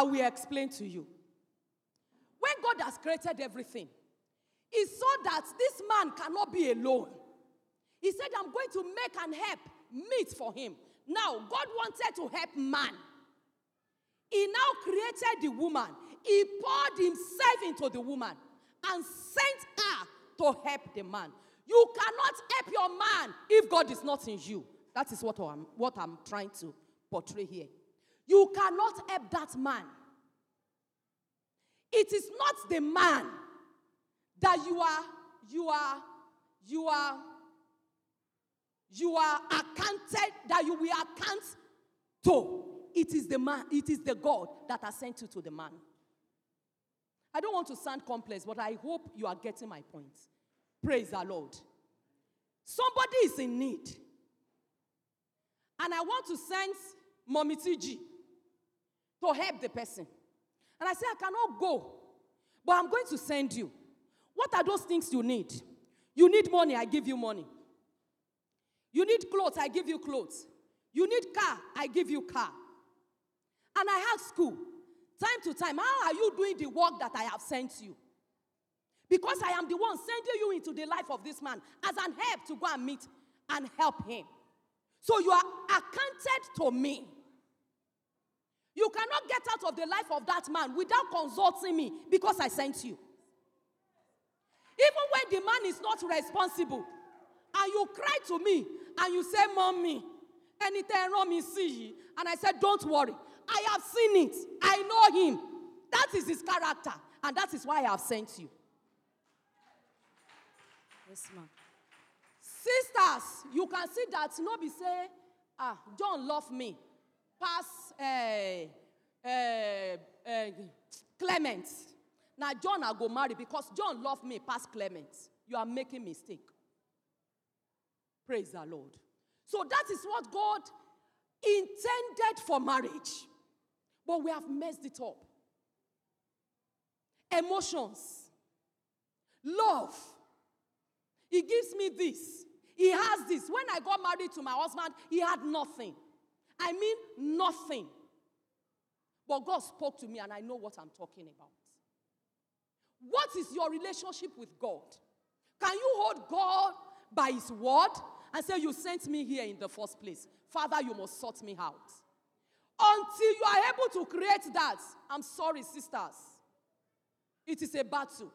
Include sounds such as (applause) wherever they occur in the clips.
I will explain to you. When God has created everything, He saw that this man cannot be alone. He said, I'm going to make and help meet for him. Now, God wanted to help man. He now created the woman. He poured himself into the woman and sent her to help the man. You cannot help your man if God is not in you. That is what I'm, what I'm trying to portray here. You cannot help that man. It is not the man that you are, you are, you are, you are accounted, that you will account to. It is the man, it is the God that has sent you to the man. I don't want to sound complex, but I hope you are getting my point. Praise the Lord. Somebody is in need. And I want to send Mommy TG to help the person. And I say, I cannot go, but I'm going to send you. What are those things you need? You need money, I give you money. You need clothes, I give you clothes. You need car, I give you car. And I ask you, time to time, how are you doing the work that I have sent you? Because I am the one sending you into the life of this man as an help to go and meet and help him. So you are accounted to me. You cannot get out of the life of that man without consulting me because I sent you. Even when the man is not responsible, and you cry to me and you say, Mommy, anything wrong me see. And I said, Don't worry. I have seen it. I know him. That is his character. And that is why I have sent you. Yes, ma'am. Sisters, you can see that nobody say, ah, John love me. Pass Eh, eh, eh, Clement. Now John I go marry because John love me past Clement. You are making mistake. Praise the Lord. So that is what God intended for marriage. But we have messed it up. Emotions, love. He gives me this. He has this. When I got married to my husband, he had nothing. I mean, nothing. But God spoke to me, and I know what I'm talking about. What is your relationship with God? Can you hold God by His word and say, You sent me here in the first place? Father, you must sort me out. Until you are able to create that, I'm sorry, sisters. It is a battle.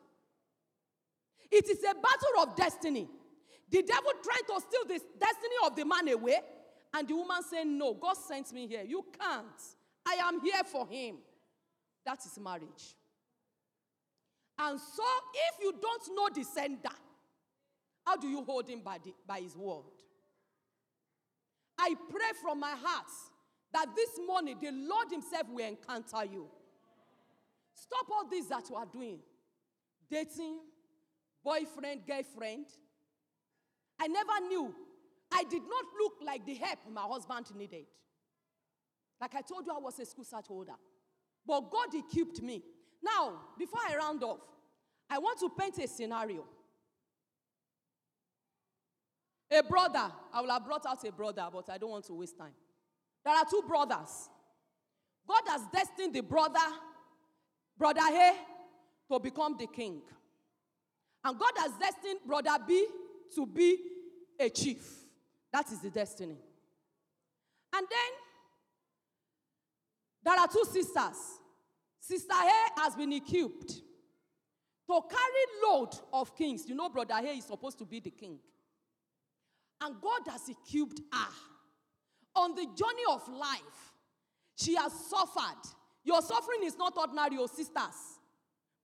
It is a battle of destiny. The devil trying to steal the destiny of the man away, and the woman said, No, God sent me here. You can't. I am here for him. That is marriage. And so, if you don't know the sender, how do you hold him by, the, by his word? I pray from my heart that this morning the Lord Himself will encounter you. Stop all this that you are doing dating, boyfriend, girlfriend. I never knew. I did not look like the help my husband needed. Like I told you, I was a school search holder. But God equipped me. Now, before I round off, I want to paint a scenario. A brother, I will have brought out a brother, but I don't want to waste time. There are two brothers. God has destined the brother, brother A, to become the king. And God has destined brother B to be a chief. That is the destiny. And then there are two sisters. Sister A has been equipped to carry load of kings. You know, brother A is supposed to be the king. And God has equipped her on the journey of life. She has suffered. Your suffering is not ordinary, your sisters.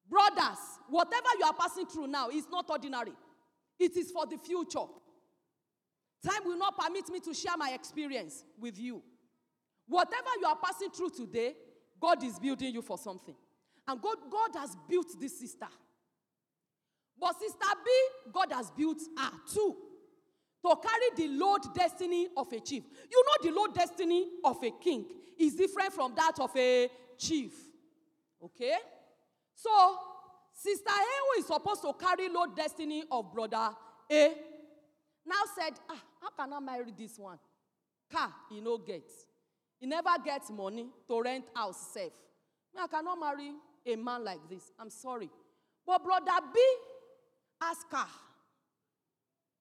Brothers, whatever you are passing through now is not ordinary. It is for the future. Time will not permit me to share my experience with you. Whatever you are passing through today, God is building you for something. And God, God has built this sister. But sister B, God has built her too. To carry the load destiny of a chief. You know, the load destiny of a king is different from that of a chief. Okay? So, Sister A, who is supposed to carry load destiny of brother A, now said, ah, how can I marry this one? Car, he no get. He never gets money to rent house safe. I cannot marry a man like this. I'm sorry. But brother B, ask her.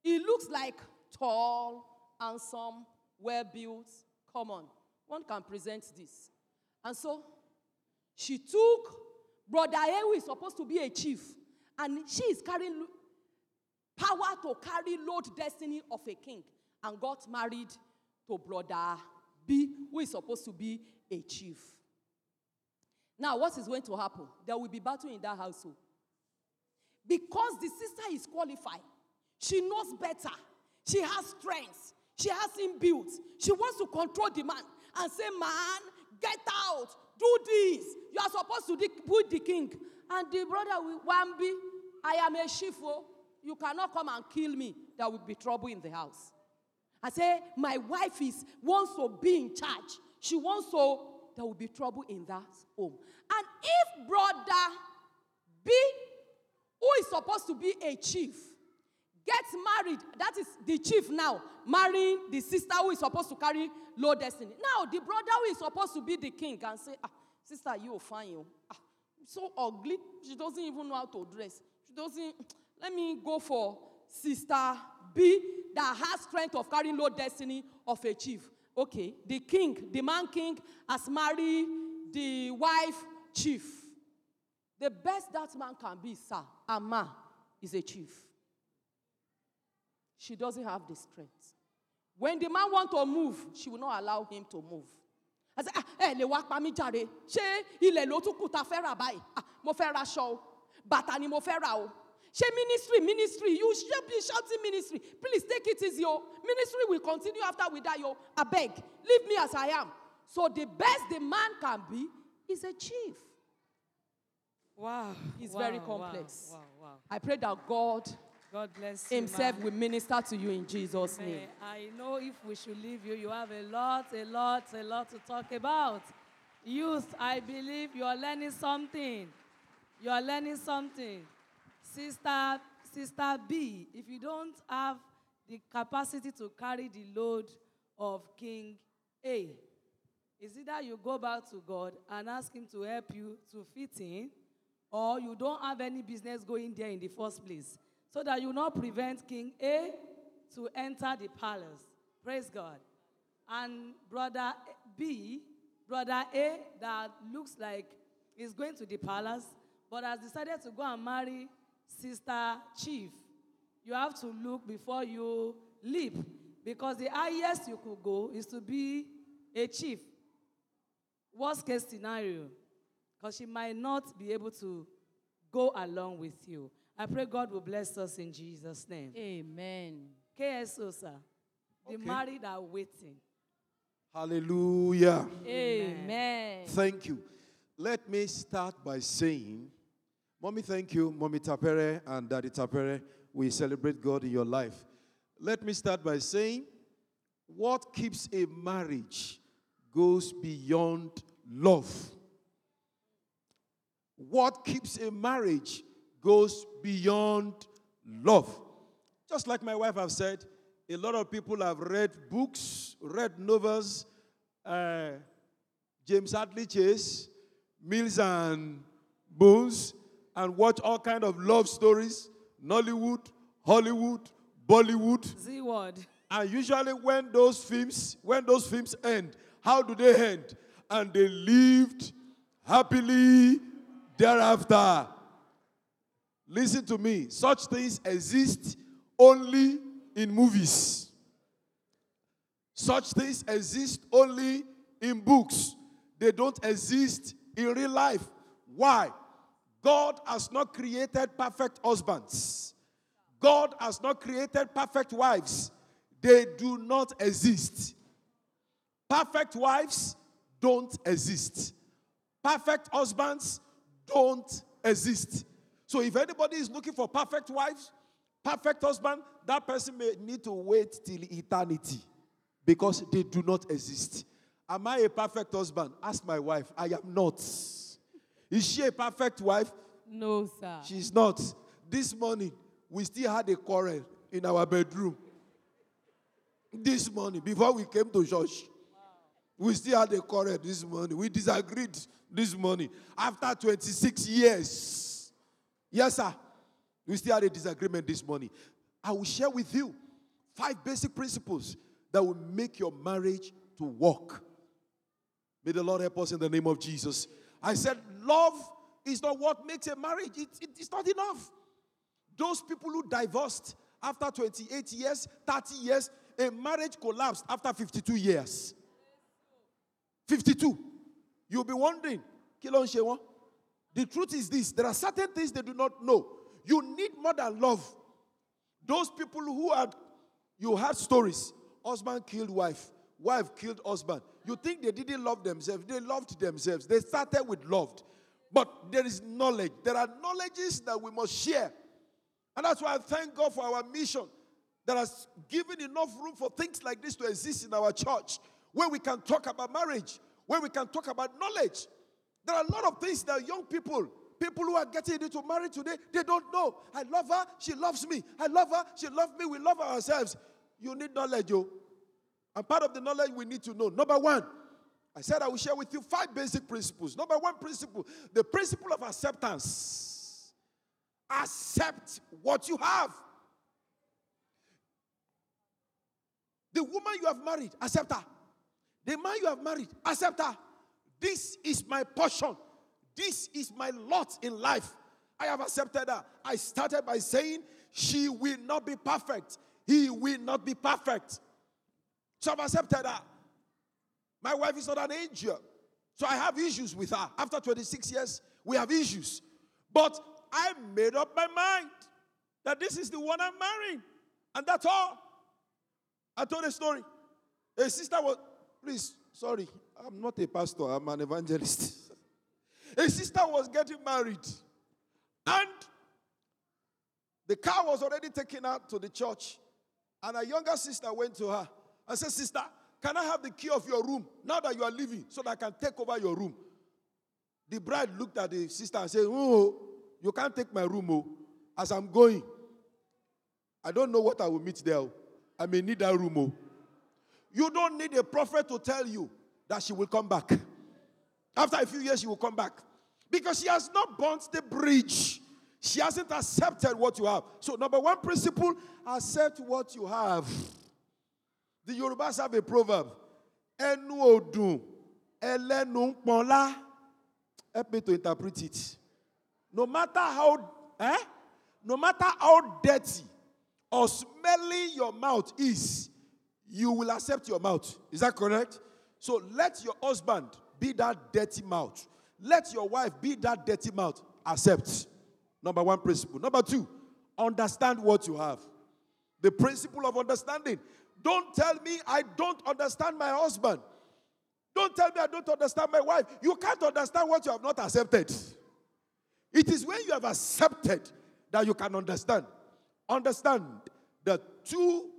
He looks like tall, handsome, well built. Come on. One can present this. And so she took brother A, who is supposed to be a chief, and she is carrying power to carry load destiny of a king and got married to brother B, who is supposed to be a chief. Now, what is going to happen? There will be battle in that household. Oh. Because the sister is qualified, she knows better, she has strength, she has inbuilt. She wants to control the man and say, Man, get out, do this. You are supposed to put the king. And the brother will, Wambi, I am a chief. oh. You cannot come and kill me. There will be trouble in the house. I say, My wife is wants to be in charge. She wants to, there will be trouble in that home. And if brother B, who is supposed to be a chief, gets married, that is the chief now, marrying the sister who is supposed to carry low destiny. Now, the brother who is supposed to be the king can say, ah, sister, you are fine. You. Ah, so ugly. She doesn't even know how to dress. She doesn't, let me go for sister B that has strength of carrying low destiny of a chief. Okay, the king, the man king, has married the wife chief. The best that man can be, sir, a man, is a chief. She doesn't have the strength. When the man want to move, she will not allow him to move. I say, ah, ẹ lè wá pa mí jàre. Ṣé ilẹ̀ ló tún kù ta fẹ́ rà? Ah, mo fẹ́ ra aṣọ. Bàtà ni mo fẹ́ rà o. Ṣé ministry ministry you should be shouting ministry. Please take it easy o. Ministry will continue after we die o. beg. leave me as I am. So the best the man can be is a chief. Wow. It's wow, very complex. Wow, wow. I pray that God God bless. Himself will minister to you in Jesus' Eh, name. I know if we should leave you, you have a lot, a lot, a lot to talk about. Youth, I believe you are learning something. You are learning something. Sister, Sister B, if you don't have the capacity to carry the load of King A, is it that you go back to God and ask Him to help you to fit in, or you don't have any business going there in the first place, so that you not prevent King A to enter the palace. Praise God. And brother B, brother A, that looks like he's going to the palace, but has decided to go and marry sister chief. You have to look before you leap, because the highest you could go is to be a chief. Worst case scenario, because she might not be able to go along with you. I pray God will bless us in Jesus' name. Amen. KSO, sir. The Okay. married are waiting. Hallelujah. Amen. Thank you. Let me start by saying, Mommy, thank you, Mommy Tapere and Daddy Tapere. We celebrate God in your life. Let me start by saying, what keeps a marriage goes beyond love. What keeps a marriage goes beyond love. Just like my wife have said, a lot of people have read books, read novels, uh, James Hadley Chase, Mills and Boons, and watch all kind of love stories, Nollywood, Hollywood, Bollywood. Z word. And usually when those films, when those films end, how do they end? And they lived happily thereafter. Listen to me. Such things exist only in movies. Such things exist only in books. They don't exist in real life. Why? God has not created perfect husbands. God has not created perfect wives. They do not exist. Perfect wives don't exist. Perfect husbands don't exist. So if anybody is looking for perfect wives, perfect husband, that person may need to wait till eternity because they do not exist. Am I a perfect husband? Ask my wife. I am not. Is she a perfect wife? No, sir. She's not. This morning, we still had a quarrel in our bedroom. This morning, before we came to church. We still had a quarrel this morning. We disagreed this morning. After 26 years. Yes, sir. We still had a disagreement this morning. I will share with you five basic principles that will make your marriage to work. May the Lord help us in the name of Jesus. I said, love is not what makes a marriage, it, it- it's not enough. Those people who divorced after 28 years, 30 years, a marriage collapsed after 52 years. 52. You'll be wondering, ń ṣe? The truth is this there are certain things they do not know. You need more than love. Those people who had, you had stories husband killed wife, wife killed husband. You think they didn't love themselves, they loved themselves. They started with loved. But there is knowledge. There are knowledges that we must share. And that's why I thank God for our mission that has given enough room for things like this to exist in our church, where we can talk about marriage, where we can talk about knowledge. There are a lot of things that young people, people who are getting into marriage today, they don't know. I love her, she loves me. I love her, she loves me, we love ourselves. You need knowledge, yo. And part of the knowledge we need to know. Number one, I said I will share with you five basic principles. Number one principle, the principle of acceptance. Accept what you have. The woman you have married, accept her. The man you have married, accept her. This is my portion. This is my lot in life. I have accepted her. I started by saying, She will not be perfect. He will not be perfect. So I've accepted her. My wife is not an angel. So I have issues with her. After 26 years, we have issues. But I made up my mind that this is the one I'm marrying. And that's all. I told a story. A sister was, please, sorry, I'm not a pastor, I'm an evangelist. a sister was getting married. And the car was already taken out to the church. And a younger sister went to her and said, Sister, can I have the key of your room now that you are leaving so that I can take over your room? The bride looked at the sister and said, Oh, you can't take my room, oh. As I'm going, I don't know what I will meet there. oh. I may need that room, oh. You don't need a prophet to tell you that she will come back. After a few years, she will come back. Because she has not burnt the bridge. She hasn't accepted what you have. So, number one principle accept what you have. The Yorubas have a proverb. Ẹnu odun, ẹlẹ́nu ń. Help me to interpret it. No matter how, eh? No matter how dirty or smelly your mouth is, you will accept your mouth. Is that correct? So let your husband be that dirty mouth. Let your wife be that dirty mouth. Accept. Number one principle. Number two, understand what you have. The principle of understanding. Don't tell me I don't understand my husband. Don't tell me I don't understand my wife. You can't understand what you have not accepted. It is when you have accepted that you can understand. Understand that two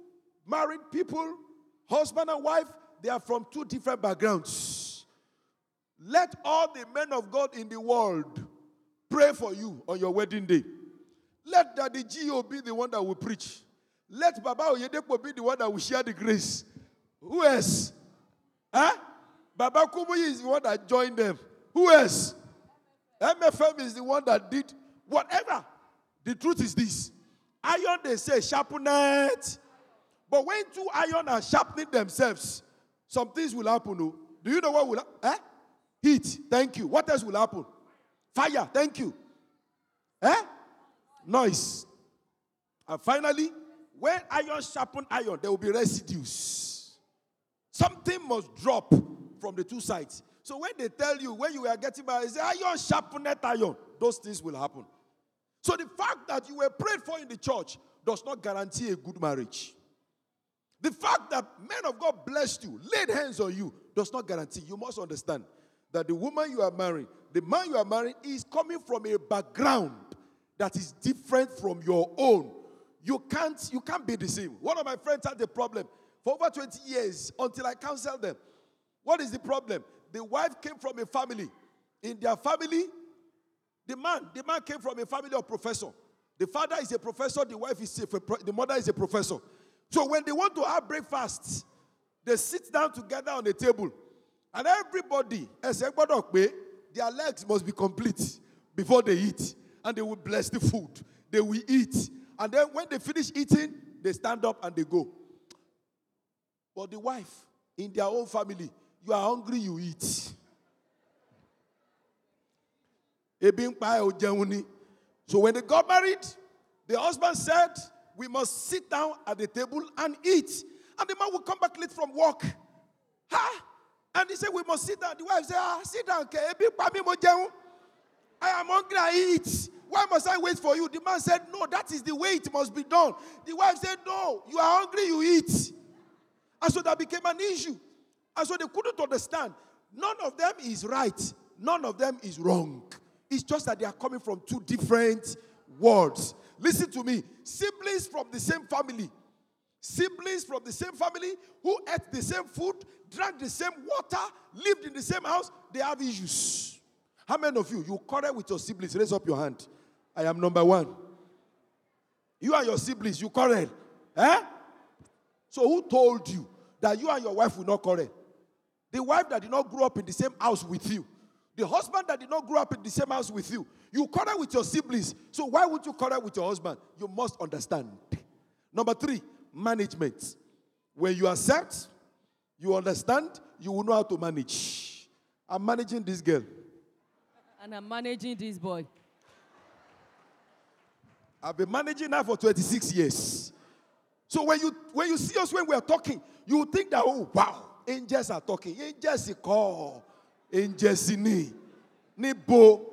married people, husband and wife, they are from two different backgrounds. Let all the men of God in the world pray for you on your wedding day. Let Daddy G.O. be the one that will preach. Let Baba Oyedepo be the one that will share the grace. Who else? Huh? Baba Kumuyi is the one that joined them. Who else? MFM is the one that did whatever. The truth is this iron, they say, sharpen it. But when two iron are sharpening themselves, some things will happen. oh. Do you know what will happen? Eh? Heat, thank you. What else will happen? Fire, thank you. Eh? Noise. And finally, when iron sharpen iron, there will be residues. Something must drop from the two sides. So when they tell you, when you are getting married, say iron sharpened iron, those things will happen. So the fact that you were prayed for in the church does not guarantee a good marriage. The fact that men of God blessed you, laid hands on you, does not guarantee. You must understand that the woman you are marrying, the man you are marrying, is coming from a background that is different from your own. You can't, you can't be deceived. One of my friends had a problem for over 20 years until I counseled them. What is the problem? The wife came from a family. In their family, the man, the man came from a family of professor. The father is a professor, the wife is a, the mother is a professor. So when they want to have breakfast, they sit down together on the table. And everybody, pé, their legs must be complete before they eat. And they will bless the food. They will eat. And then when they finish eating, they stand up and they go. But the wife, in their own family, you are hungry, you eat. So when they got married, the husband said, We must sit down at the table and eat. And the man will come back late from work. Ha! And he said, We must sit down. The wife said, Ah, sit down. I am hungry, I eat. Why must I wait for you? The man said, No, that is the way it must be done. The wife said, No, you are hungry, you eat. And so that became an issue. And so they couldn't understand. None of them is right, none of them is wrong. It's just that they are coming from two different worlds. Listen to me siblings from the same family, siblings from the same family who ate the same food, drank the same water, lived in the same house, they have issues. How many of you, you quarrel with your siblings? Raise up your hand. I am number one. You and your siblings, you quarrel. Eh? So who told you that you and your wife will not quarrel? The wife that did not grow up in the same house with you. The husband that did not grow up in the same house with you. You quarrel with your siblings. So why would you quarrel with your husband? You must understand. Number three, management. When you accept, you understand, you will know how to manage. I'm managing this girl. And I'm managing this boy. I've been managing now for 26 years. So when you when you see us when we are talking, you think that oh wow, angels are talking. Angels call. Angels ni. Nibo.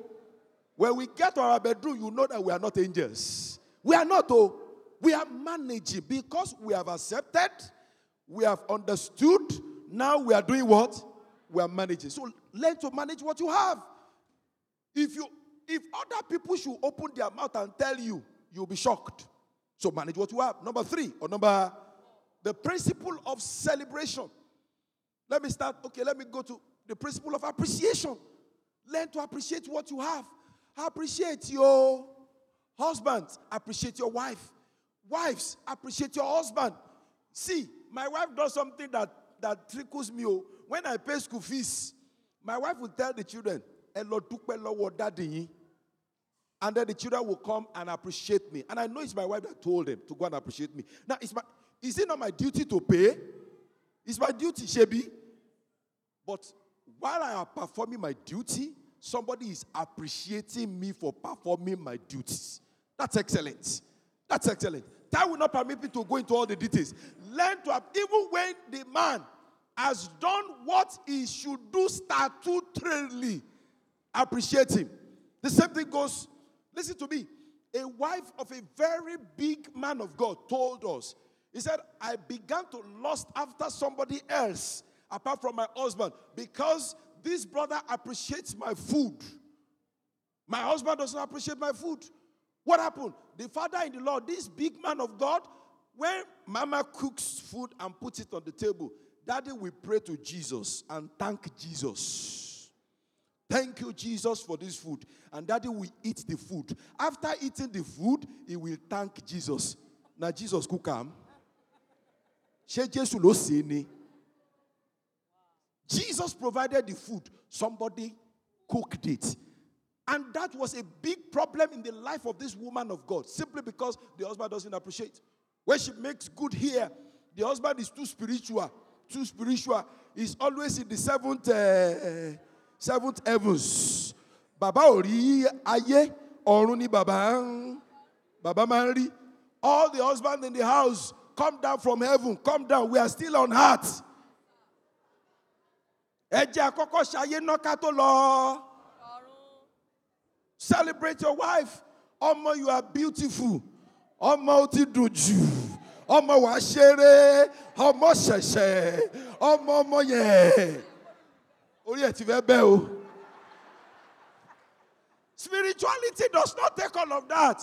When we get to our bedroom, you know that we are not angels. We are not oh. We are managing because we have accepted, we have understood. Now we are doing what? We are managing. So learn to manage what you have. If you if other people should open their mouth and tell you, you'll be shocked. So manage what you have. Number three, or number the principle of celebration. Let me start. Okay, let me go to the principle of appreciation. Learn to appreciate what you have. Appreciate your husband. Appreciate your wife. Wives, appreciate your husband. See, my wife does something that that trickles me. oh. When I pay school fees, my wife will tell the children, "Ẹ lọ dúpẹ́ lọ́wọ́ daddy yín." And then the children will come and appreciate me. And I know it's my wife that told them to go and appreciate me. Now, it's my, is it not my duty to pay? It's my duty, Shebi. But while I am performing my duty, somebody is appreciating me for performing my duties. That's excellent. That's excellent. That will not permit me to go into all the details. Learn to, even when the man has done what he should do statutorily, appreciate him. The same thing goes, listen to me. A wife of a very big man of God told us, he said, I began to lust after somebody else apart from my husband because this brother appreciates my food. My husband doesn't appreciate my food. What happened? The father in the Lord, this big man of God, when mama cooks food and puts it on the table, daddy will pray to Jesus and thank Jesus. Thank you, Jesus, for this food. And daddy will eat the food. After eating the food, he will thank Jesus. Now, Jesus could come. Jesus provided the food. Somebody cooked it. And that was a big problem in the life of this woman of God, simply because the husband doesn't appreciate. When she makes good here, the husband is too spiritual. Too spiritual. He's always in the seventh, uh, seventh heavens. Baba ò rí ayé, ọ̀run ni ń- baba máa ń rí. All the husband in the house, come down from heaven, come down. We are still on earth. Ẹ jẹ́ àkọ́kọ́ ṣayé náà tó lọ. Celebrate your wife. Ọmọ, you are beautiful. Ọmọ, ó ti dùn jù. Ọmọ, wàá ṣeré. Ọmọ ṣẹ̀ṣẹ̀. Ọmọ, ọmọ yẹn. Spirituality does not take all of that.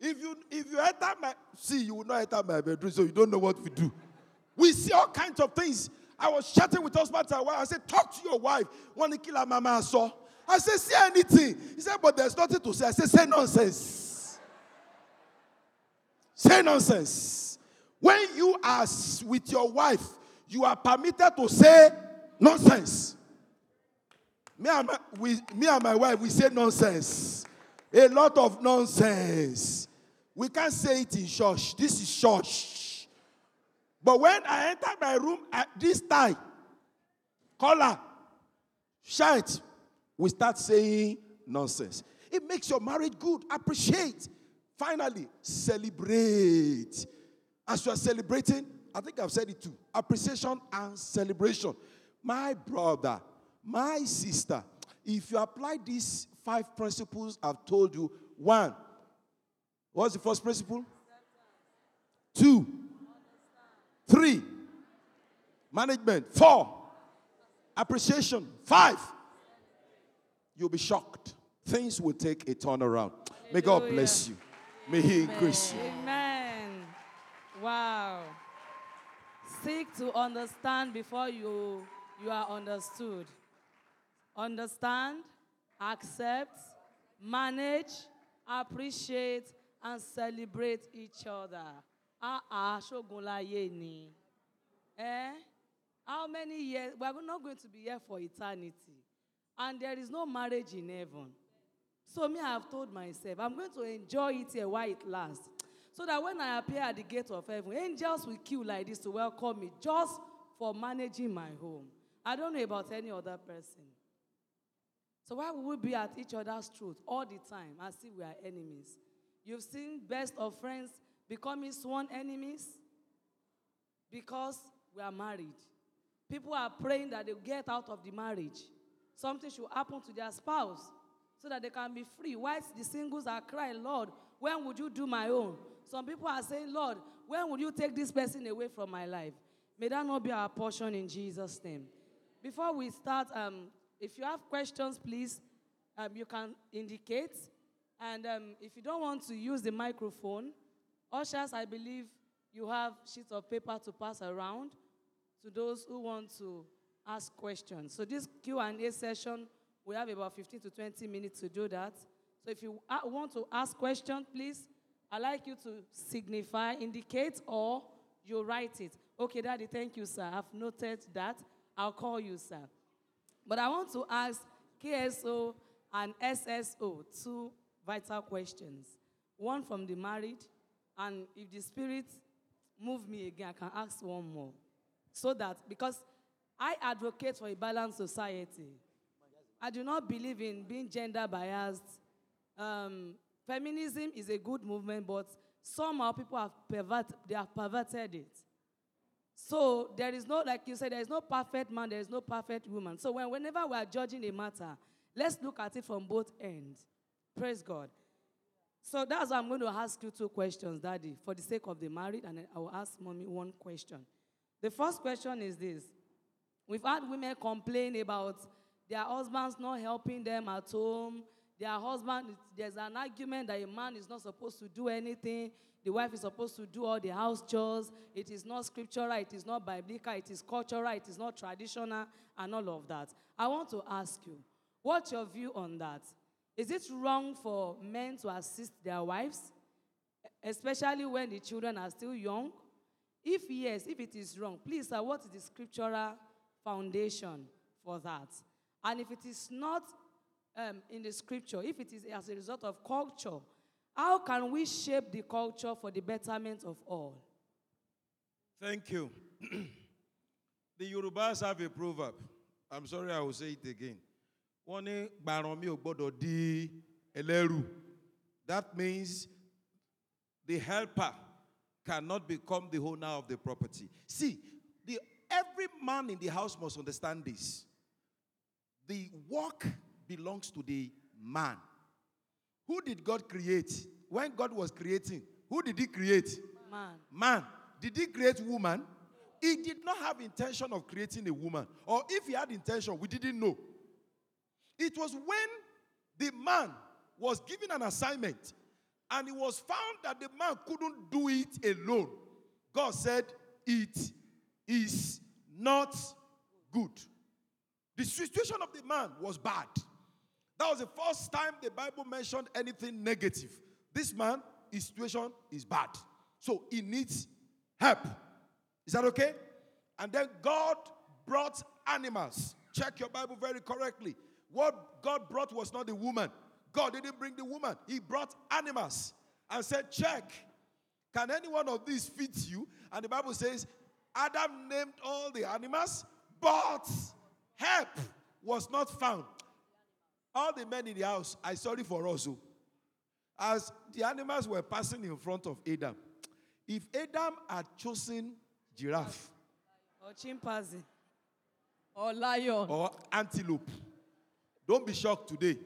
If you if you enter my see, you will not enter my bedroom, so you don't know what we do. We see all kinds of things. I was chatting with husband and wife. I said, talk to your wife. Want to kill her mama saw. I said, say anything. He said, but there's nothing to say. I said, say nonsense. Say nonsense. When you are with your wife, you are permitted to say Nonsense. Me and my, we, me and my wife, we say nonsense. A lot of nonsense. We can't say it in church. This is church. But when I enter my room at this time, color, shout, we start saying nonsense. It makes your marriage good. Appreciate. Finally, celebrate. As you are celebrating, I think I've said it too appreciation and celebration. My brother, my sister, if you apply these five principles I've told you, one, what's the first principle? Two, three, management, four, appreciation, five, you'll be shocked. Things will take a turnaround. May God bless you. May He increase you. Amen. Wow. Seek to understand before you, you are understood. Understand, accept, manage, appreciate, and celebrate each other. Ah ah, ṣógun láyé ni. Eh? How many years? We are not going to be here for eternity. And there is no marriage in heaven. So me, I have told myself, I'm going to enjoy it here while it lasts. So that when I appear at the gate of heaven, angels will queue like this to welcome me just for managing my home. I don't know about any other person. So why would we be at each other's throat all the time as if we are enemies? You've seen best of friends becoming sworn enemies because we are married. People are praying that they get out of the marriage. Something should happen to their spouse so that they can be free. Whilst the singles are crying, Lord, when would you do my own? Some people are saying, Lord, when would you take this person away from my life? May that not be our portion in Jesus' name. Before we start, um, if you have questions, please, um, you can indicate. And um, if you don't want to use the microphone, ushers, I believe you have sheets of paper to pass around to those who want to ask questions. So this Q&A session, we have about 15 to 20 minutes to do that. So if you want to ask questions, please, I'd like you to signify, indicate, or you write it. Okay, Daddy, thank you, sir. I've noted that. I'll call you, sir. But I want to ask KSO and SSO two vital questions. One from the married, and if the spirit move me again, I can ask one more. So that, because I advocate for a balanced society, I do not believe in being gender biased. Um, feminism is a good movement, but somehow people have pervert, they have perverted it. So there is no, like you said, there is no perfect man, there is no perfect woman. So when, whenever we are judging a matter, let's look at it from both ends. Praise God. So that's why I'm going to ask you two questions, Daddy, for the sake of the married, and I will ask Mommy one question. The first question is this We've had women complain about their husbands not helping them at home. Their husband, there's an argument that a man is not supposed to do anything. The wife is supposed to do all the house chores. It is not scriptural, it is not biblical, it is cultural, it is not traditional, and all of that. I want to ask you, what's your view on that? Is it wrong for men to assist their wives, especially when the children are still young? If yes, if it is wrong, please, sir, what is the scriptural foundation for that? And if it is not um, in the scripture, if it is as a result of culture, how can we shape the culture for the betterment of all? Thank you. (clears throat) the Yorubas have a proverb. I'm sorry, I will say it again. Ò di ẹlẹ́rù. That means the helper cannot become the owner of the property. See, the, every man in the house must understand this. The work belongs to the man. Who did God create? When God was creating, who did He create? Man. Man. Did He create woman? He did not have intention of creating a woman. Or if He had intention, we didn't know. It was when the man was given an assignment and it was found that the man couldn't do it alone. God said, It is not good. The situation of the man was bad. That was the first time the Bible mentioned anything negative. This man, his situation is bad. So he needs help. Is that okay? And then God brought animals. Check your Bible very correctly. What God brought was not the woman. God didn't bring the woman, He brought animals and said, Check. Can any one of these fit you? And the Bible says, Adam named all the animals, but help was not found. All the men in the house, I sorry for us. oh. As the animals were passing in front of Adam, if Adam had chosen giraffe Or chimpanzee. Or lion. or antelope, don't be shocked today.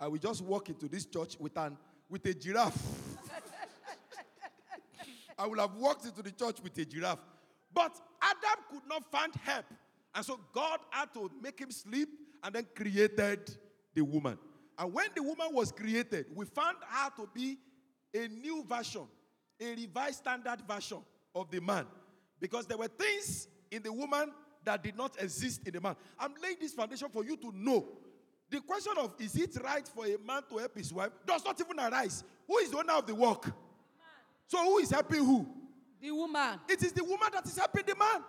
I will just walk into this church with an with a giraffe. (laughs) I will have walked into the church with a giraffe. But Adam could not find help. And so God had to make him sleep and then created the woman. And when the woman was created, we found her to be a new version, a revised standard version of the man. Because there were things in the woman that did not exist in the man. I'm laying this foundation for you to know. The question of is it right for a man to help his wife does not even arise. Who is the owner of the work? So who is helping who? The woman. It is the woman that is helping the man.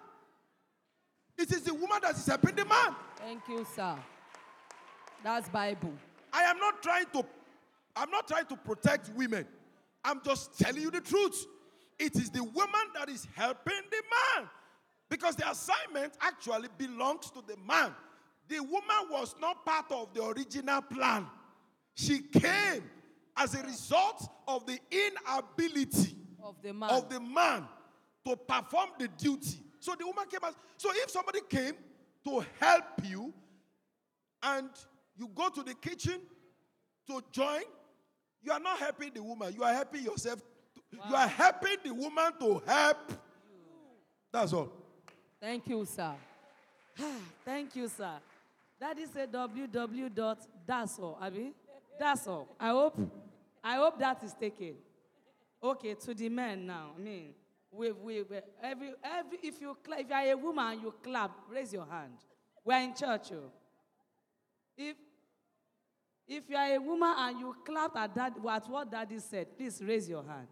It is the woman that is helping the man. Thank you, sir. That's Bible. I am not trying to I'm not trying to protect women. I'm just telling you the truth. It is the woman that is helping the man. Because the assignment actually belongs to the man. The woman was not part of the original plan. She came as a result of the inability Of the man. of the man to perform the duty. So the woman came as so if somebody came to help you and you go to the kitchen to join, you are not helping the woman, you are helping yourself. You are helping the woman to help. That's all. Thank you, sir. (sighs) Thank you, sir. That is a www dot that's all, Abby. That's all. I hope, I hope that is taken. Okay, to the men now. I mean, we, we, we every, every, if you if you are a woman you clap, raise your hand. We're in church, oh. If, if you are a woman and you clapped at that, at what daddy said, please raise your hand.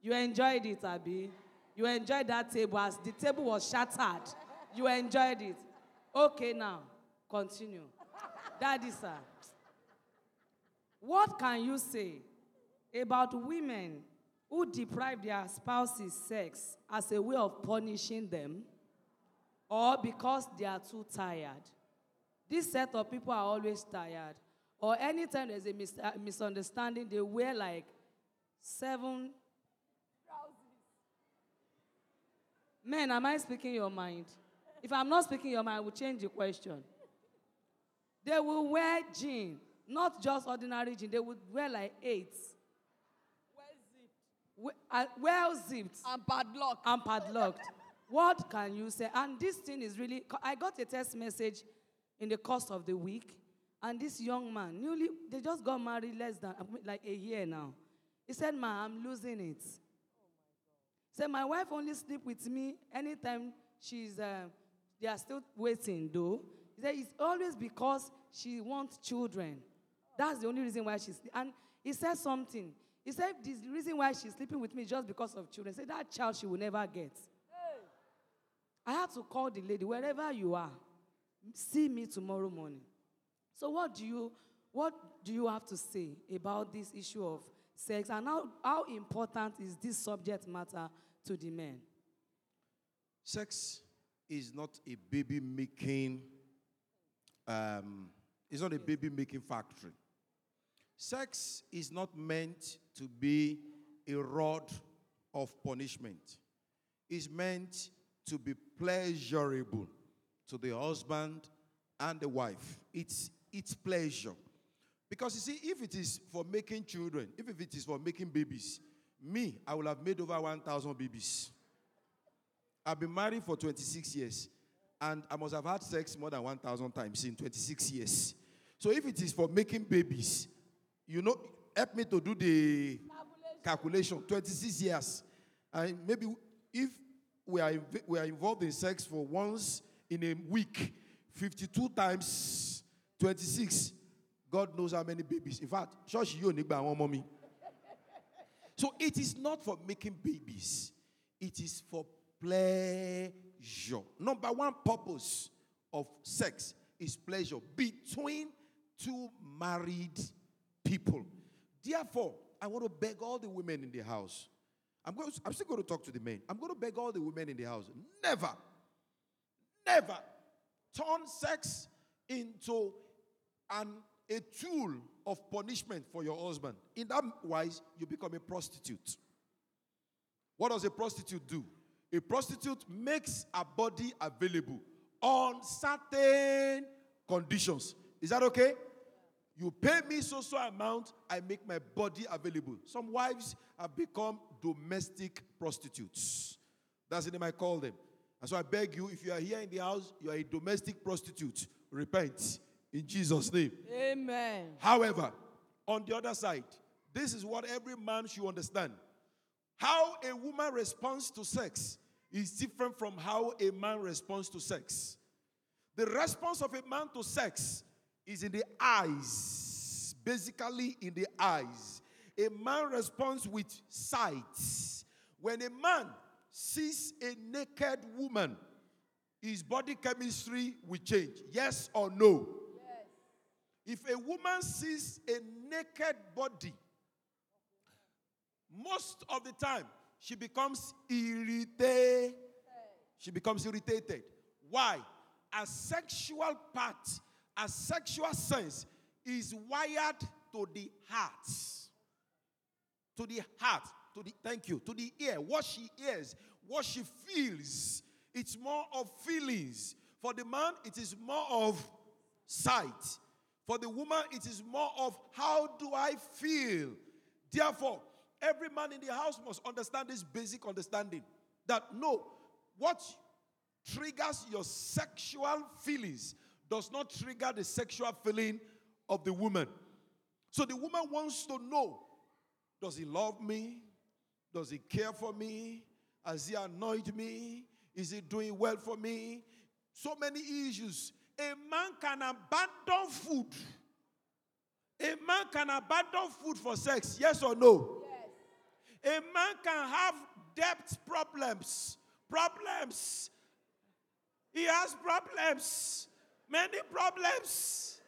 You enjoyed it, Abby. You enjoyed that table as the table was shattered. You enjoyed it. Okay, now, continue. Daddy, sir. What can you say about women who deprive their spouses sex as a way of punishing them or because they are too tired? This set of people are always tired. Or anytime there's a mis- uh, misunderstanding, they wear like seven. Men, am I speaking your mind? If I'm not speaking your mind, I will change the question. They will wear jeans, not just ordinary jeans. They would wear like eight. We- uh, Well zipped And padlock. and padlocked. What can you say? And this thing is really. I got a text message in the course of the week, and this young man, newly, they just got married less than like a year now. He said, "Ma, I'm losing it." He said, "My wife only sleep with me anytime she's. Uh, they are still waiting, though." He said, "It's always because she wants children. That's the only reason why she's." And he said something. He said, "The reason why she's sleeping with me is just because of children." He said, "That child she will never get." I had to call the lady, wherever you are, see me tomorrow morning. So what do you what do you have to say about this issue of sex and how, how important is this subject matter to the men? Sex is not a baby making, um, it's not a baby making factory. Sex is not meant to be a rod of punishment. It's meant to be pleasurable to the husband and the wife. It's it's pleasure. Because you see, if it is for making children, if it is for making babies, me, I will have made over 1,000 babies. I've been married for 26 years, and I must have had sex more than 1,000 times in 26 years. So if it is for making babies, you know, help me to do the calculation. 26 years. And maybe if we are, we are involved in sex for once in a week, 52 times 26, God knows how many babies. In fact, church you need one mommy. So it is not for making babies, it is for pleasure. Number one purpose of sex is pleasure between two married people. Therefore, I want to beg all the women in the house. I'm, going I'm still going to talk to the men. I'm going to beg all the women in the house. Never, never turn sex into an, a tool of punishment for your husband. In that wise, you become a prostitute. What does a prostitute do? A prostitute makes a body available on certain conditions. Is that okay? You pay me so so amount, I make my body available. Some wives have become domestic prostitutes. That's the name I call them. And so I beg you, if you are here in the house, you are a domestic prostitute. Repent in Jesus' name. Amen. However, on the other side, this is what every man should understand. How a woman responds to sex is different from how a man responds to sex. The response of a man to sex is in the eyes, basically in the eyes. A man responds with sight. When a man sees a naked woman, his body chemistry will change. Yes or no? If a woman sees a naked body, most of the time she becomes irritated. She becomes irritated. Why? A sexual part, a sexual sense is wired to the heart. To the heart, to the thank you, to the ear. What she hears, what she feels. It's more of feelings. For the man, it is more of sight. For the woman, it is more of how do I feel. Therefore, every man in the house must understand this basic understanding that no, what triggers your sexual feelings does not trigger the sexual feeling of the woman. So the woman wants to know does he love me? Does he care for me? Has he annoyed me? Is he doing well for me? So many issues. A man can abandon food. A man can abandon food for sex, yes or no? Yes. A man can have debt problems. Problems. He has problems. Many problems.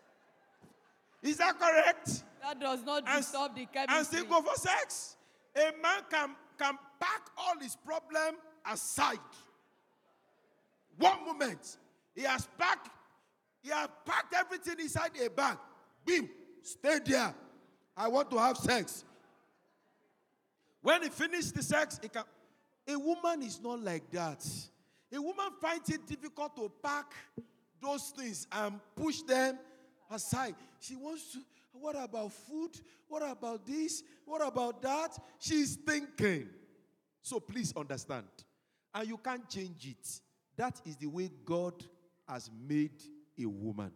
Is that correct? That does not And- disturb the and chemistry. still go for sex. A man can, can pack all his problem aside. One moment, he has packed, he has packed everything inside a bag. Bim, stay there. I want to have sex. When he finishes the sex, he can. A woman is not like that. A woman finds it difficult to pack those things and push them aside. She wants to, what about food? What about this? What about that? She's thinking. So please understand. And you can't change it. That is the way God has made a woman.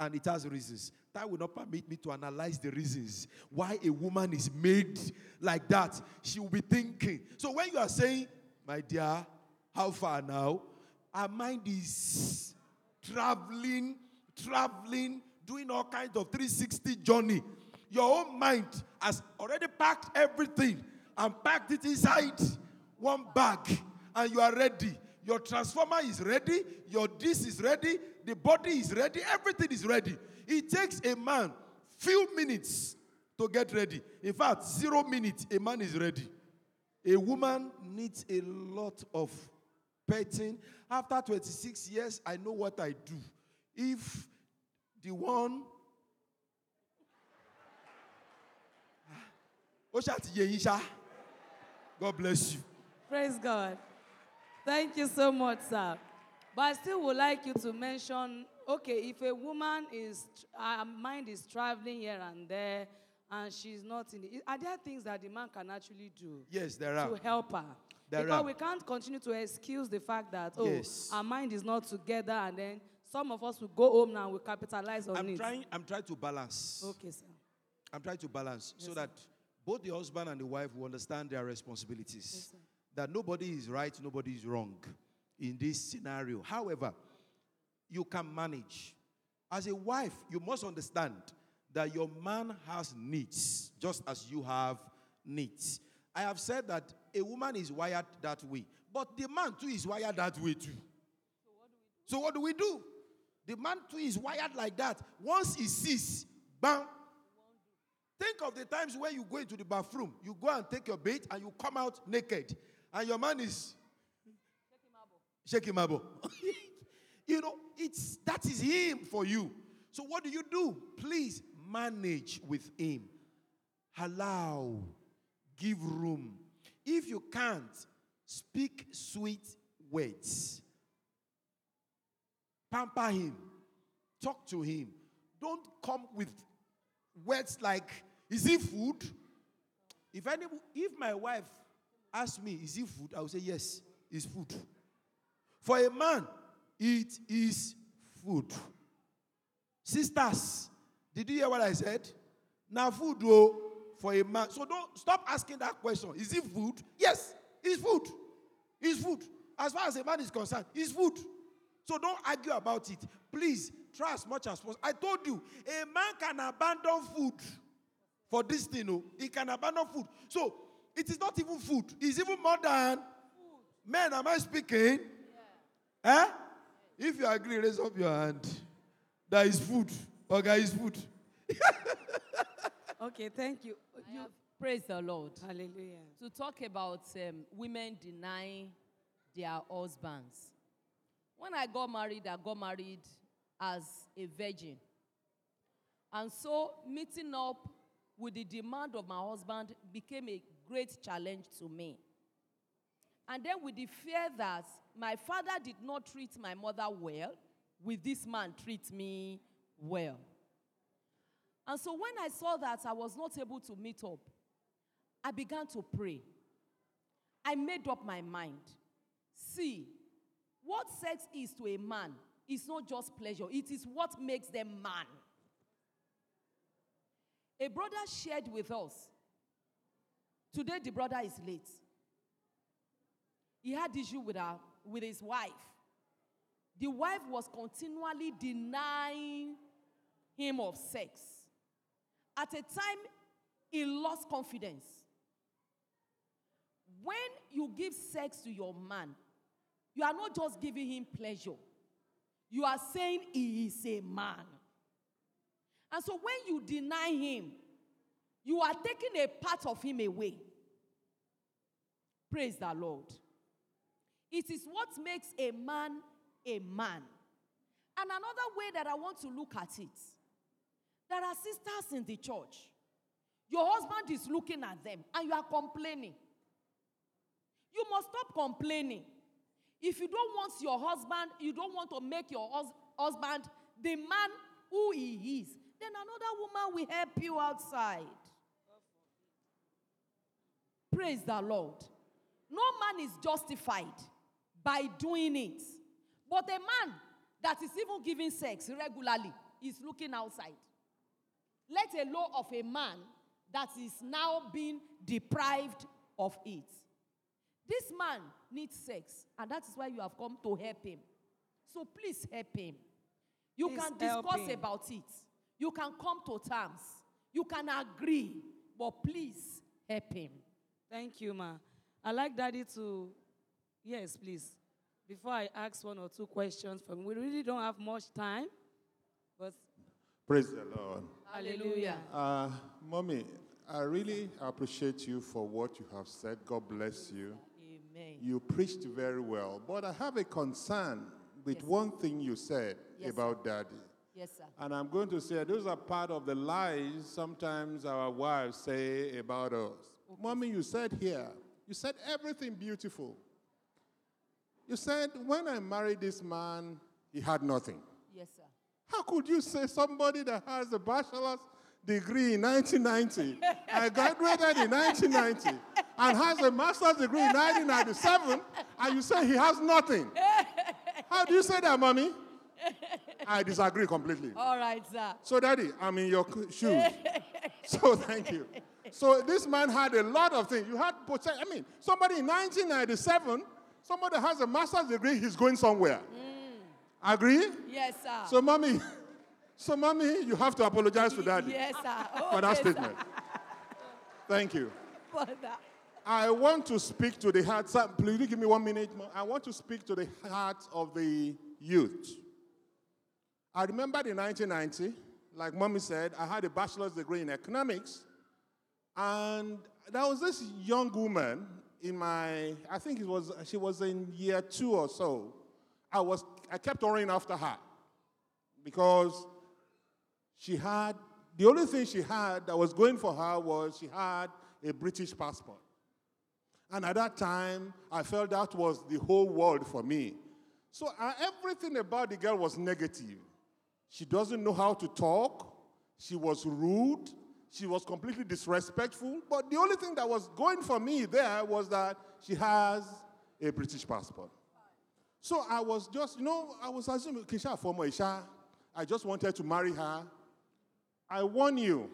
And it has reasons. That will not permit me to analyze the reasons why a woman is made like that. She will be thinking. So when you are saying, my dear, how far now? Our mind is traveling, traveling, doing all kinds of 360 journey. Your own mind has already packed everything and packed it inside one bag, and you are ready. Your transformer is ready, your disc is ready, the body is ready, everything is ready. It takes a man few minutes to get ready. In fact, zero minutes, a man is ready. A woman needs a lot of petting. After 26 years, I know what I do. If the one. Ó ṣáà ti yé yín ṣá. God bless you. Praise God. Thank you so much, sir. But I still would like you to mention okay, if a woman is, her mind is traveling here and there, and she's not in the, are there things that the man can actually do Yes, there are. to help her? There because are. we can't continue to excuse the fact that, oh, Yes. our mind is not together, and then some of us will go home now and will capitalize on I'm it. trying, I'm trying to balance. Okay, sir. I'm trying to balance so Yes, that both the husband and the wife will understand their responsibilities. Yes, sir. that nobody is right, nobody is wrong in this scenario. However, you can manage. As a wife, you must understand that your man has needs, just as you have needs. I have said that a woman is wired that way, but the man too is wired that way too. So what do we do? The man too is wired like that. Once he sees, bam. Think of the times when you go into the bathroom, you go and take your bait and you come out naked, and your man is shaking my (laughs) you know, it's that is him for you. So what do you do? Please manage with him. Allow, give room. If you can't, speak sweet words. Pamper him. Talk to him. Don't come with words like, is it food? If any, if my wife asks me, is it food? I will say, yes, it's food. For a man, it is food. Sisters, did you hear what I said? Now, food, though, for a man. So don't stop asking that question. Is it food? Yes, it's food. It's food. As far as a man is concerned, it's food. So don't argue about it. Please try as much as possible. I told you, a man can abandon food for this thing. Oh, he can abandon food. So it is not even food. It's even more than food. men. Am I speaking? Yeah. Eh? If you agree, raise up your hand. That is food. Okay, is food. (laughs) okay, thank you. you praise the Lord. Hallelujah. To talk about um, women denying their husbands. When I got married, I got married as a virgin. And so meeting up with the demand of my husband became a great challenge to me. And then with the fear that my father did not treat my mother well, will this man treat me well? And so when I saw that I was not able to meet up, I began to pray. I made up my mind. See, what sex is to a man is not just pleasure, it is what makes them man. A brother shared with us. Today, the brother is late. He had issue with, her, with his wife. The wife was continually denying him of sex. At a time, he lost confidence. When you give sex to your man, you are not just giving him pleasure, you are saying he is a man. And so when you deny him, you are taking a part of him away. Praise the Lord. It is what makes a man a man. And another way that I want to look at it there are sisters in the church. Your husband is looking at them and you are complaining. You must stop complaining. If you don't want your husband, you don't want to make your hus- husband the man who he is, then another woman will help you outside. Praise the Lord. No man is justified by doing it. But a man that is even giving sex regularly is looking outside. Let alone of a man that is now being deprived of it. This man needs sex, and that is why you have come to help him. So please help him. You Please can discuss him. about it. You can come to terms. You can agree, but please help him. Thank you, ma. I like daddy to, yes, please. Before I ask one or two questions from, we really don't have much time, but Praise the Lord. hallelujah. Uh, mommy, I really appreciate you for what you have said. God bless you. Amen. You preached very well. But I have a concern with Yes. one thing you said Yes, about daddy. Yes, sir. And I'm going to say those are part of the lies sometimes our wives say about us. Mommy, you said here, you said everything beautiful. You said, when I married this man, he had nothing. Yes, sir. How could you say somebody that has a bachelor's degree in 1990 and graduated in 1990 and has a master's degree in 1997 and you say he has nothing? How do you say that, mommy? I disagree completely. All right, sir. So, daddy, I'm in your shoes. (laughs) so, thank you. So, this man had a lot of things. You had. I mean, somebody in 1997, somebody has a master's degree, he's going somewhere. Mm. Agree? Yes, sir. So, mommy, so mommy, you have to apologize to daddy yes, sir. for that sir. statement. Thank you. For that. I want to speak to the heart. sir, Please give me one minute more. I want to speak to the heart of the youth. I remember in 1990, like mommy said, I had a bachelor's degree in economics. And there was this young woman in my, I think it was, she was in year two or so. I was, I kept running after her because she had, the only thing she had that was going for her was she had a British passport. And at that time, I felt that was the whole world for me. So uh, everything about the girl was negative. She doesn't know how to talk. She was rude. She was completely disrespectful. But the only thing that was going for me there was that she has a British passport. So I was just, you know, I was assuming, Kisha for Isha. I just wanted to marry her. I warn you,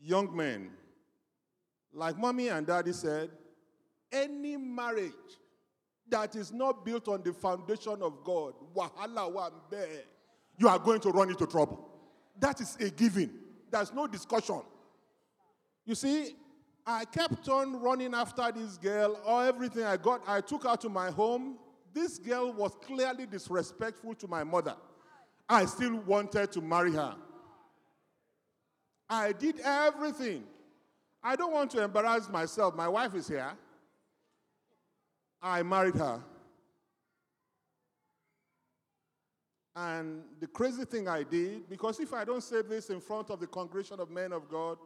young men, like mommy and daddy said, any marriage that is not built on the foundation of God, wahala wa mbe, you are going to run into trouble. That is a given. There's no discussion. You see, I kept on running after this girl, or everything I got, I took her to my home. This girl was clearly disrespectful to my mother. I still wanted to marry her. I did everything. I don't want to embarrass myself. My wife is here. I married her. And the crazy thing I did, because if I don't say this in front of the congregation of men of God,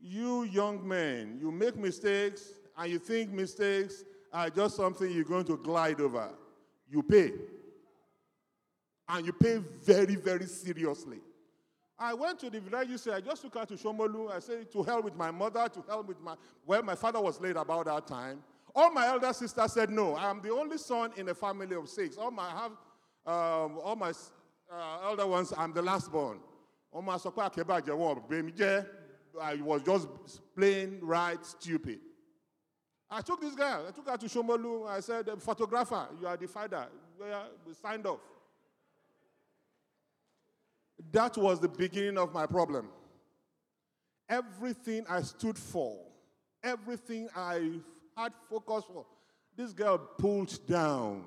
you young men, you make mistakes and you think mistakes are just something you're going to glide over. You pay. And you pay very, very seriously. I went to the village, you say, I just took her to Shomolu. I said, to hell with my mother, to hell with my, well, my father was late about that time. All my elder sisters said no. I'm the only son in a family of six. All my, have, um, all my uh, elder ones, I'm the last born. I was just plain right stupid. I took this girl, I took her to Shomolu. I said, photographer, you are the father. We signed off. That was the beginning of my problem. Everything I stood for, everything I had focus for, this girl pulled down.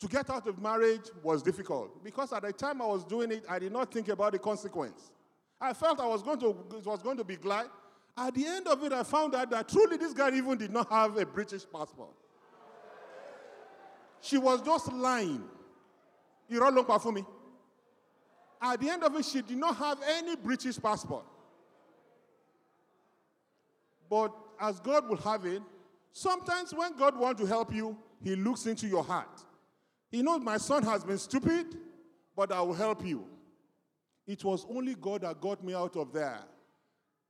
To get out of marriage was difficult because at the time I was doing it, I did not think about the consequence. I felt I was going to, was going to be glad. At the end of it, I found out that truly this girl even did not have a British passport. She was just lying. You don't look for me. At the end of it, she did not have any British passport. But as God will have it, sometimes when God wants to help you, He looks into your heart. He knows my son has been stupid, but I will help you. It was only God that got me out of there.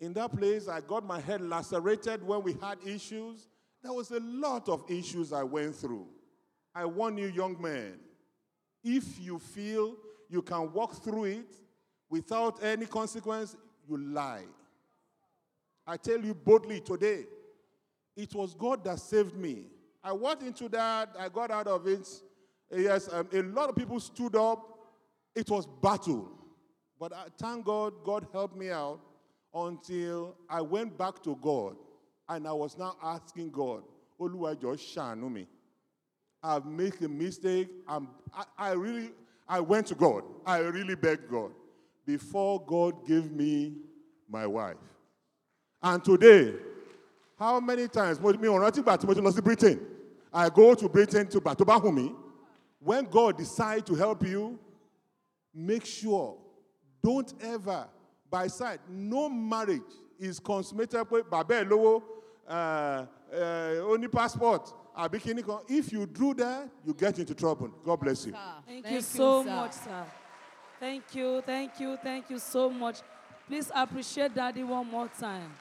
In that place, I got my head lacerated when we had issues. There was a lot of issues I went through. I warn you, young men, if you feel you can walk through it without any consequence, you lie. I tell you boldly today, it was God that saved me. I went into that, I got out of it. Yes, um, a lot of people stood up. It was battle. But I, thank God, God helped me out until I went back to God. And I was now asking God, Oluwa just shanu me. I've made a mistake. I'm, I, I really, I went to God. I really begged God before God gave me my wife. And today, how many times, me to Britain, I go to Britain to Batobahumi. When God decides to help you, make sure, don't ever, by sight, no marriage is consummated by uh, only passport, if you do that, you get into trouble. God bless you. Thank, thank you so sir. much, sir. Thank you, thank you, thank you so much. Please appreciate Daddy one more time.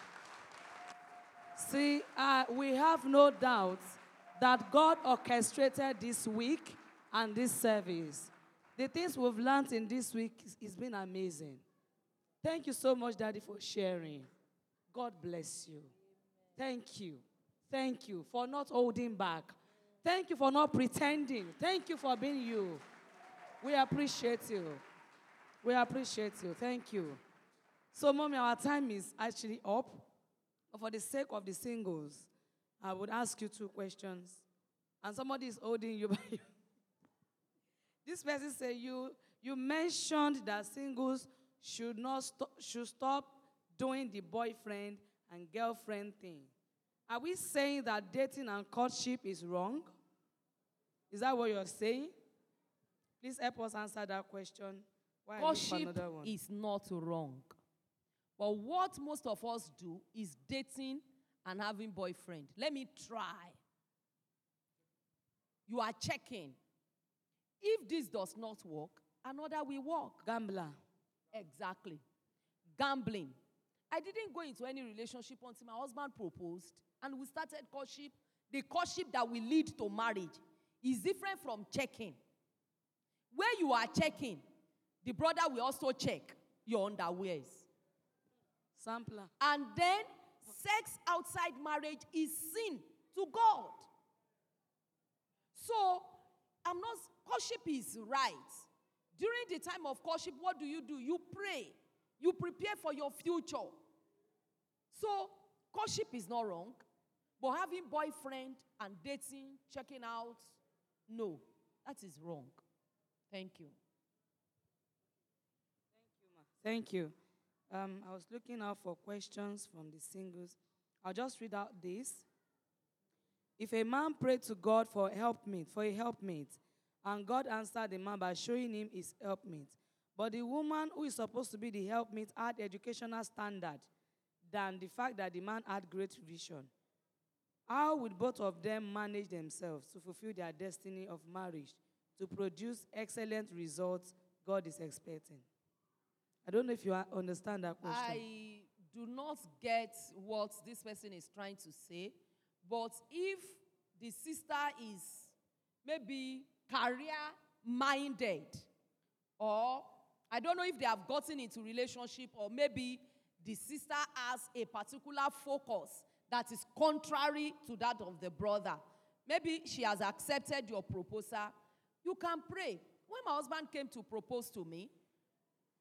See, uh, we have no doubt that God orchestrated this week and this service. The things we've learned in this week has been amazing. Thank you so much, Daddy, for sharing. God bless you. Thank you. Thank you for not holding back. Thank you for not pretending. Thank you for being you. We appreciate you. We appreciate you. Thank you. So, mommy, our time is actually up. But for the sake of the singles, I would ask you two questions. And somebody is holding you (laughs) by you. This person said you you mentioned that singles should not sto- should stop doing the boyfriend and girlfriend thing. Are we saying that dating and courtship is wrong? Is that what you're saying? Please help us answer that question. Why I look for Courtship one. is not wrong. But what most of us do is dating and having boyfriend. Let me try. You are checking. If this does not work, another will work. Gambler. Exactly. Gambling. I didn't go into any relationship until my husband proposed and we started courtship. The courtship that will lead to marriage is different from checking. Where you are checking, the brother will also check your underwears. Sampler. And then sex outside marriage is sin to God. So, I'm not, courtship is right. During the time of courtship, what do you do? You pray, you prepare for your future. So, courtship is not wrong, but having boyfriend and dating, checking out, no, that is wrong. Thank you. Thank you. Ma. Thank you. Um, I was looking out for questions from the singles. I'll just read out this. If a man prayed to God for helpmate, for a helpmate, and God answered the man by showing him his helpmate, but the woman who is supposed to be the helpmate had educational standard than the fact that the man had great vision, how would both of them manage themselves to fulfill their destiny of marriage to produce excellent results God is expecting? I don't know if you understand that question. I do not get what this person is trying to say, but if the sister is maybe career minded, or I don't know if they have gotten into relationship, or maybe the sister has a particular focus that is contrary to that of the brother. Maybe she has accepted your proposal. You can pray. When my husband came to propose to me,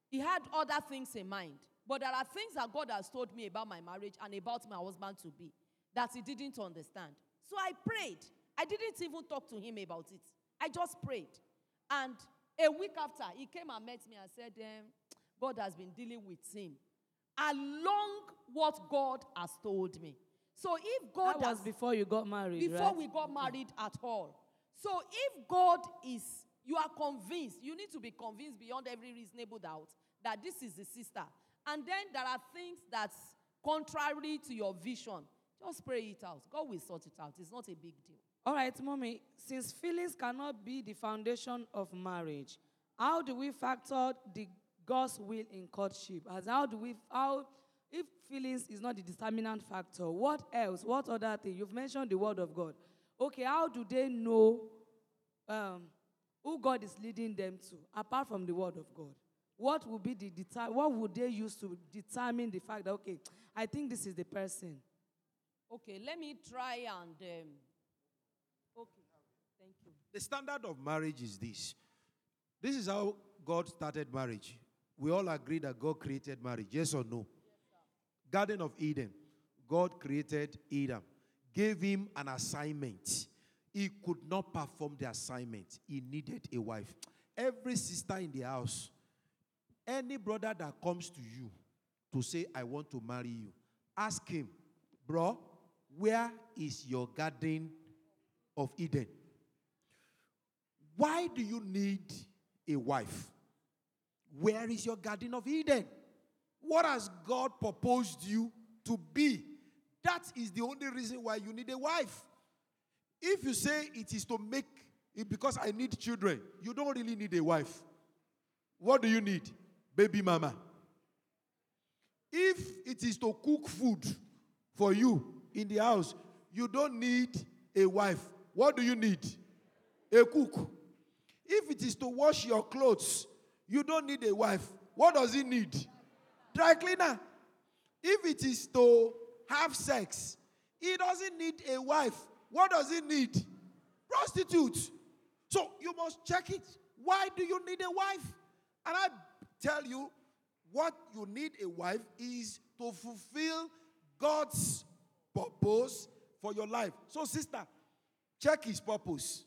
he had other things in mind. But there are things that God has told me about my marriage and about my husband to be that he didn't understand. So I prayed. I didn't even talk to him about it. I just prayed. And a week after, he came and met me and said, um, God has been dealing with him along what God has told me. So if God that was has before you got married, before right? we got married at all. So if God is, you are convinced, you need to be convinced beyond every reasonable doubt that this is the sister. And then there are things that's contrary to your vision. Just pray it out. God will sort it out. It's not a big deal. All right, mommy, since feelings cannot be the foundation of marriage, how do we factor the God's will in courtship? As how do we how if feelings is not the determinant factor, what else? What other thing? You've mentioned the word of God. Okay, how do they know um, who God is leading them to, apart from the word of God? What would be the deter- what would they use to determine the fact that okay, I think this is the person? Okay, let me try and. Um, okay, thank you. The standard of marriage is this. This is how God started marriage. We all agree that God created marriage. Yes or no? Garden of Eden. God created Adam, gave him an assignment. He could not perform the assignment. He needed a wife. Every sister in the house, any brother that comes to you to say, I want to marry you, ask him, bro, where is your garden of Eden? Why do you need a wife? Where is your garden of Eden? What has God proposed you to be? That is the only reason why you need a wife. If you say it is to make it because I need children, you don't really need a wife. What do you need? Baby mama. If it is to cook food for you in the house, you don't need a wife. What do you need? A cook. If it is to wash your clothes, you don't need a wife. What does he need? Dry cleaner. If it is to have sex, he doesn't need a wife. What does he need? Prostitute. So you must check it. Why do you need a wife? And I tell you, what you need a wife is to fulfill God's purpose for your life. So, sister, check his purpose.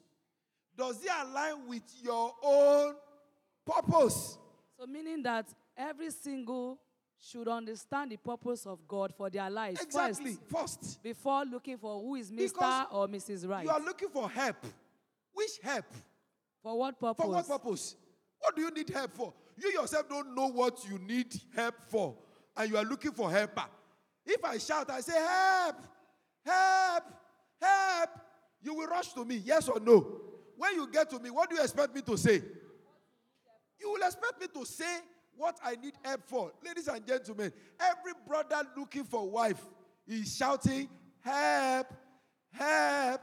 does he align with your own purpose? So, meaning that every single should understand the purpose of God for their lives Exactly. first First, before looking for who is Mr. Because or Mrs. Right. you are looking for help. Which help? for what purpose? For what purpose? What do you need help for? You yourself don't know what you need help for, and you are looking for helper. Ah, if I shout, I say, Help, help, help, you will rush to me, yes or no? When you get to me, what do you expect me to say? You will expect me to say what I need help for. Ladies and gentlemen, every brother looking for wife is shouting, Help, help,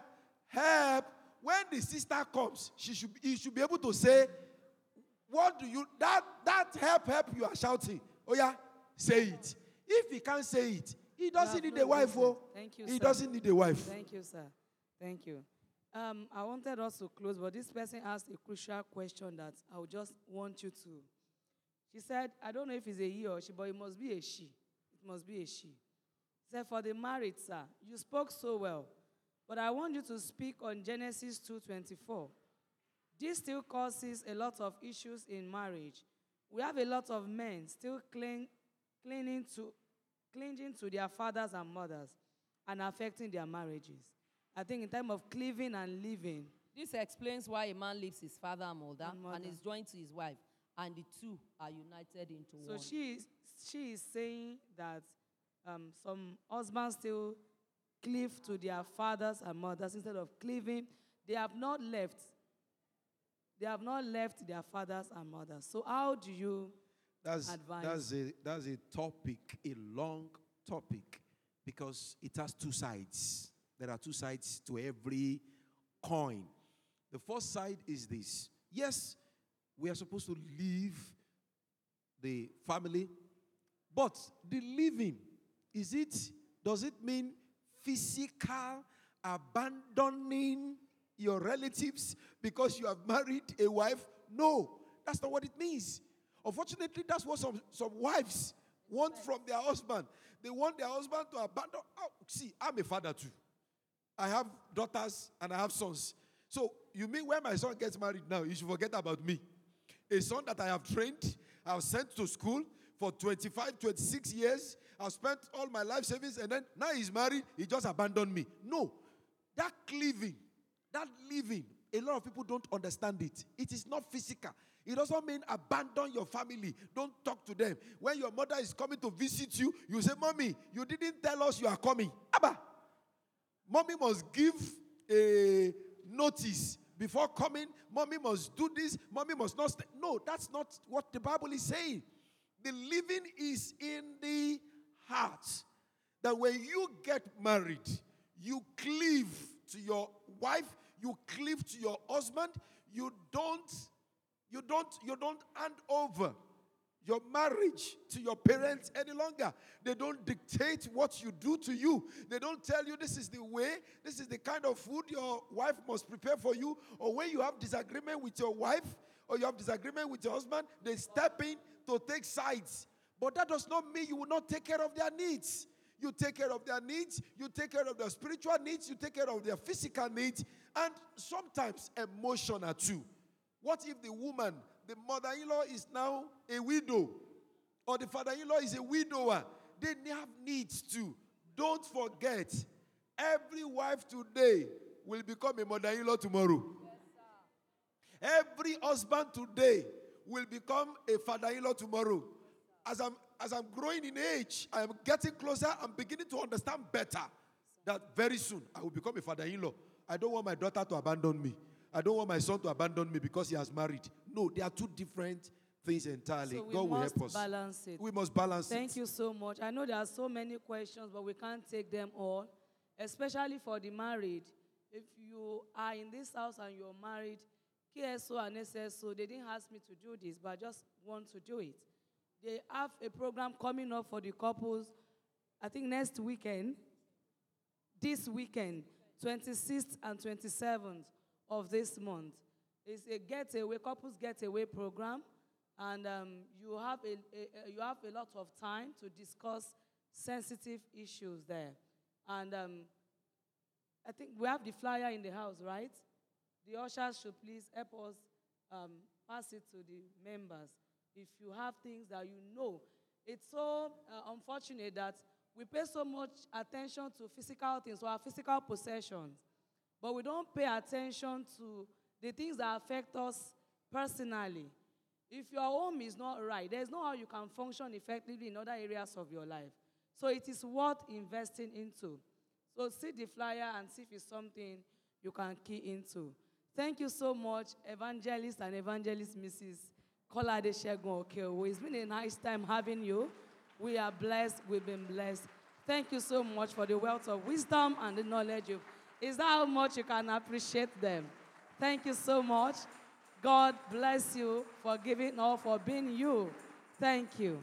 help. When the sister comes, she should, he should be able to say, What do you, that, that help, help you are shouting. Oh, yeah, say it. If he can't say it, he doesn't need no a wife. Oh, Thank you, sir. he sir. doesn't need a wife. Thank you, sir. Thank you. Um, I wanted us to close, but this person asked a crucial question that I would just want you to. She said, I don't know if it's a he or she, but it must be a she. It must be a she. Said, for the married, sir, you spoke so well, but I want you to speak on Genesis 2.24. This still causes a lot of issues in marriage. We have a lot of men still cling, clinging to, clinging to their fathers and mothers and affecting their marriages. I think in time of cleaving and living, This explains why a man leaves his father and mother And and, is joined to his wife, and the two are united into so one. So she is, she is saying that um, some husbands still cleave to their fathers and mothers instead of cleaving. They have not left. They have not left their fathers and mothers. So how do you That's, advice. that's, a, that's a topic, a long topic, because it has two sides. There are two sides to every coin. The first side is this yes, we are supposed to leave the family, but the living, is it, does it mean physical abandoning your relatives because you have married a wife? No, that's not what it means. Unfortunately, that's what some, some wives want from their husband. They want their husband to abandon. Oh, see, I'm a father too. I have daughters and I have sons. So you mean when my son gets married now, you should forget about me? A son that I have trained, I have sent to school for 25, 26 years. I've spent all my life savings, and then now he's married, he just abandoned me. No. That cleaving, that living, a lot of people don't understand it. It is not physical. It doesn't mean abandon your family. Don't talk to them. When your mother is coming to visit you, you say, Mommy, you didn't tell us you are coming. Abba, Mommy must give a notice before coming. Mommy must do this. Mommy must not stay. No, that's not what the Bible is saying. The living is in the heart. That when you get married, you cleave to your wife, you cleave to your husband. You don't, you don't, you don't hand over your marriage to your parents any longer. They don't dictate what you do to you. They don't tell you this is the way, this is the kind of food your wife must prepare for you. Or when you have disagreement with your wife or you have disagreement with your husband, they step in to take sides. But that does not mean you will not take care of their needs. You take care of their needs, you take care of their spiritual needs, you take care of their physical needs, and sometimes emotional too. What if the woman, the mother in law, is now a widow, or the father in law is a widower? They have needs too. Don't forget, every wife today will become a mother in law tomorrow. Every husband today will become a father in law tomorrow. As I'm, as I'm growing in age, I am getting closer, I'm beginning to understand better that very soon I will become a father in law. I don't want my daughter to abandon me. I don't want my son to abandon me because he has married. No, they are two different things entirely. so God will help us. balance it? We must balance Thank it. Thank you so much. I know there are so many questions, but we can't take them all, especially for the married. If you are in this house and you're married, KSO and SSO, they didn't ask me to do this, but I just want to do it. They have a program coming up for the couples, I think next weekend, this weekend, 26th and 27th of this month. It's a getaway, couples getaway program, and um, you, have a, a- you have a lot of time to discuss sensitive issues there. And um, I think we have the flyer in the house, right? the ushers should please help us um, pass it to the members. If you have things that you know, it's so uh, unfortunate that we pay so much attention to physical things, or our physical possessions, but we don't pay attention to the things that affect us personally. If your home is not right, there's no how you can function effectively in other areas of your life. So it is worth investing into. So see the flyer and see if it's something you can key into. Thank you so much, Evangelist and Evangelist Mrs. Kolade Shegun Okeowo. It's been a nice time having you. We are blessed. We've been blessed. Thank you so much for the wealth of wisdom and the knowledge you. Is that how much you can appreciate them? Thank you so much. God bless you for giving all, for being you. Thank you.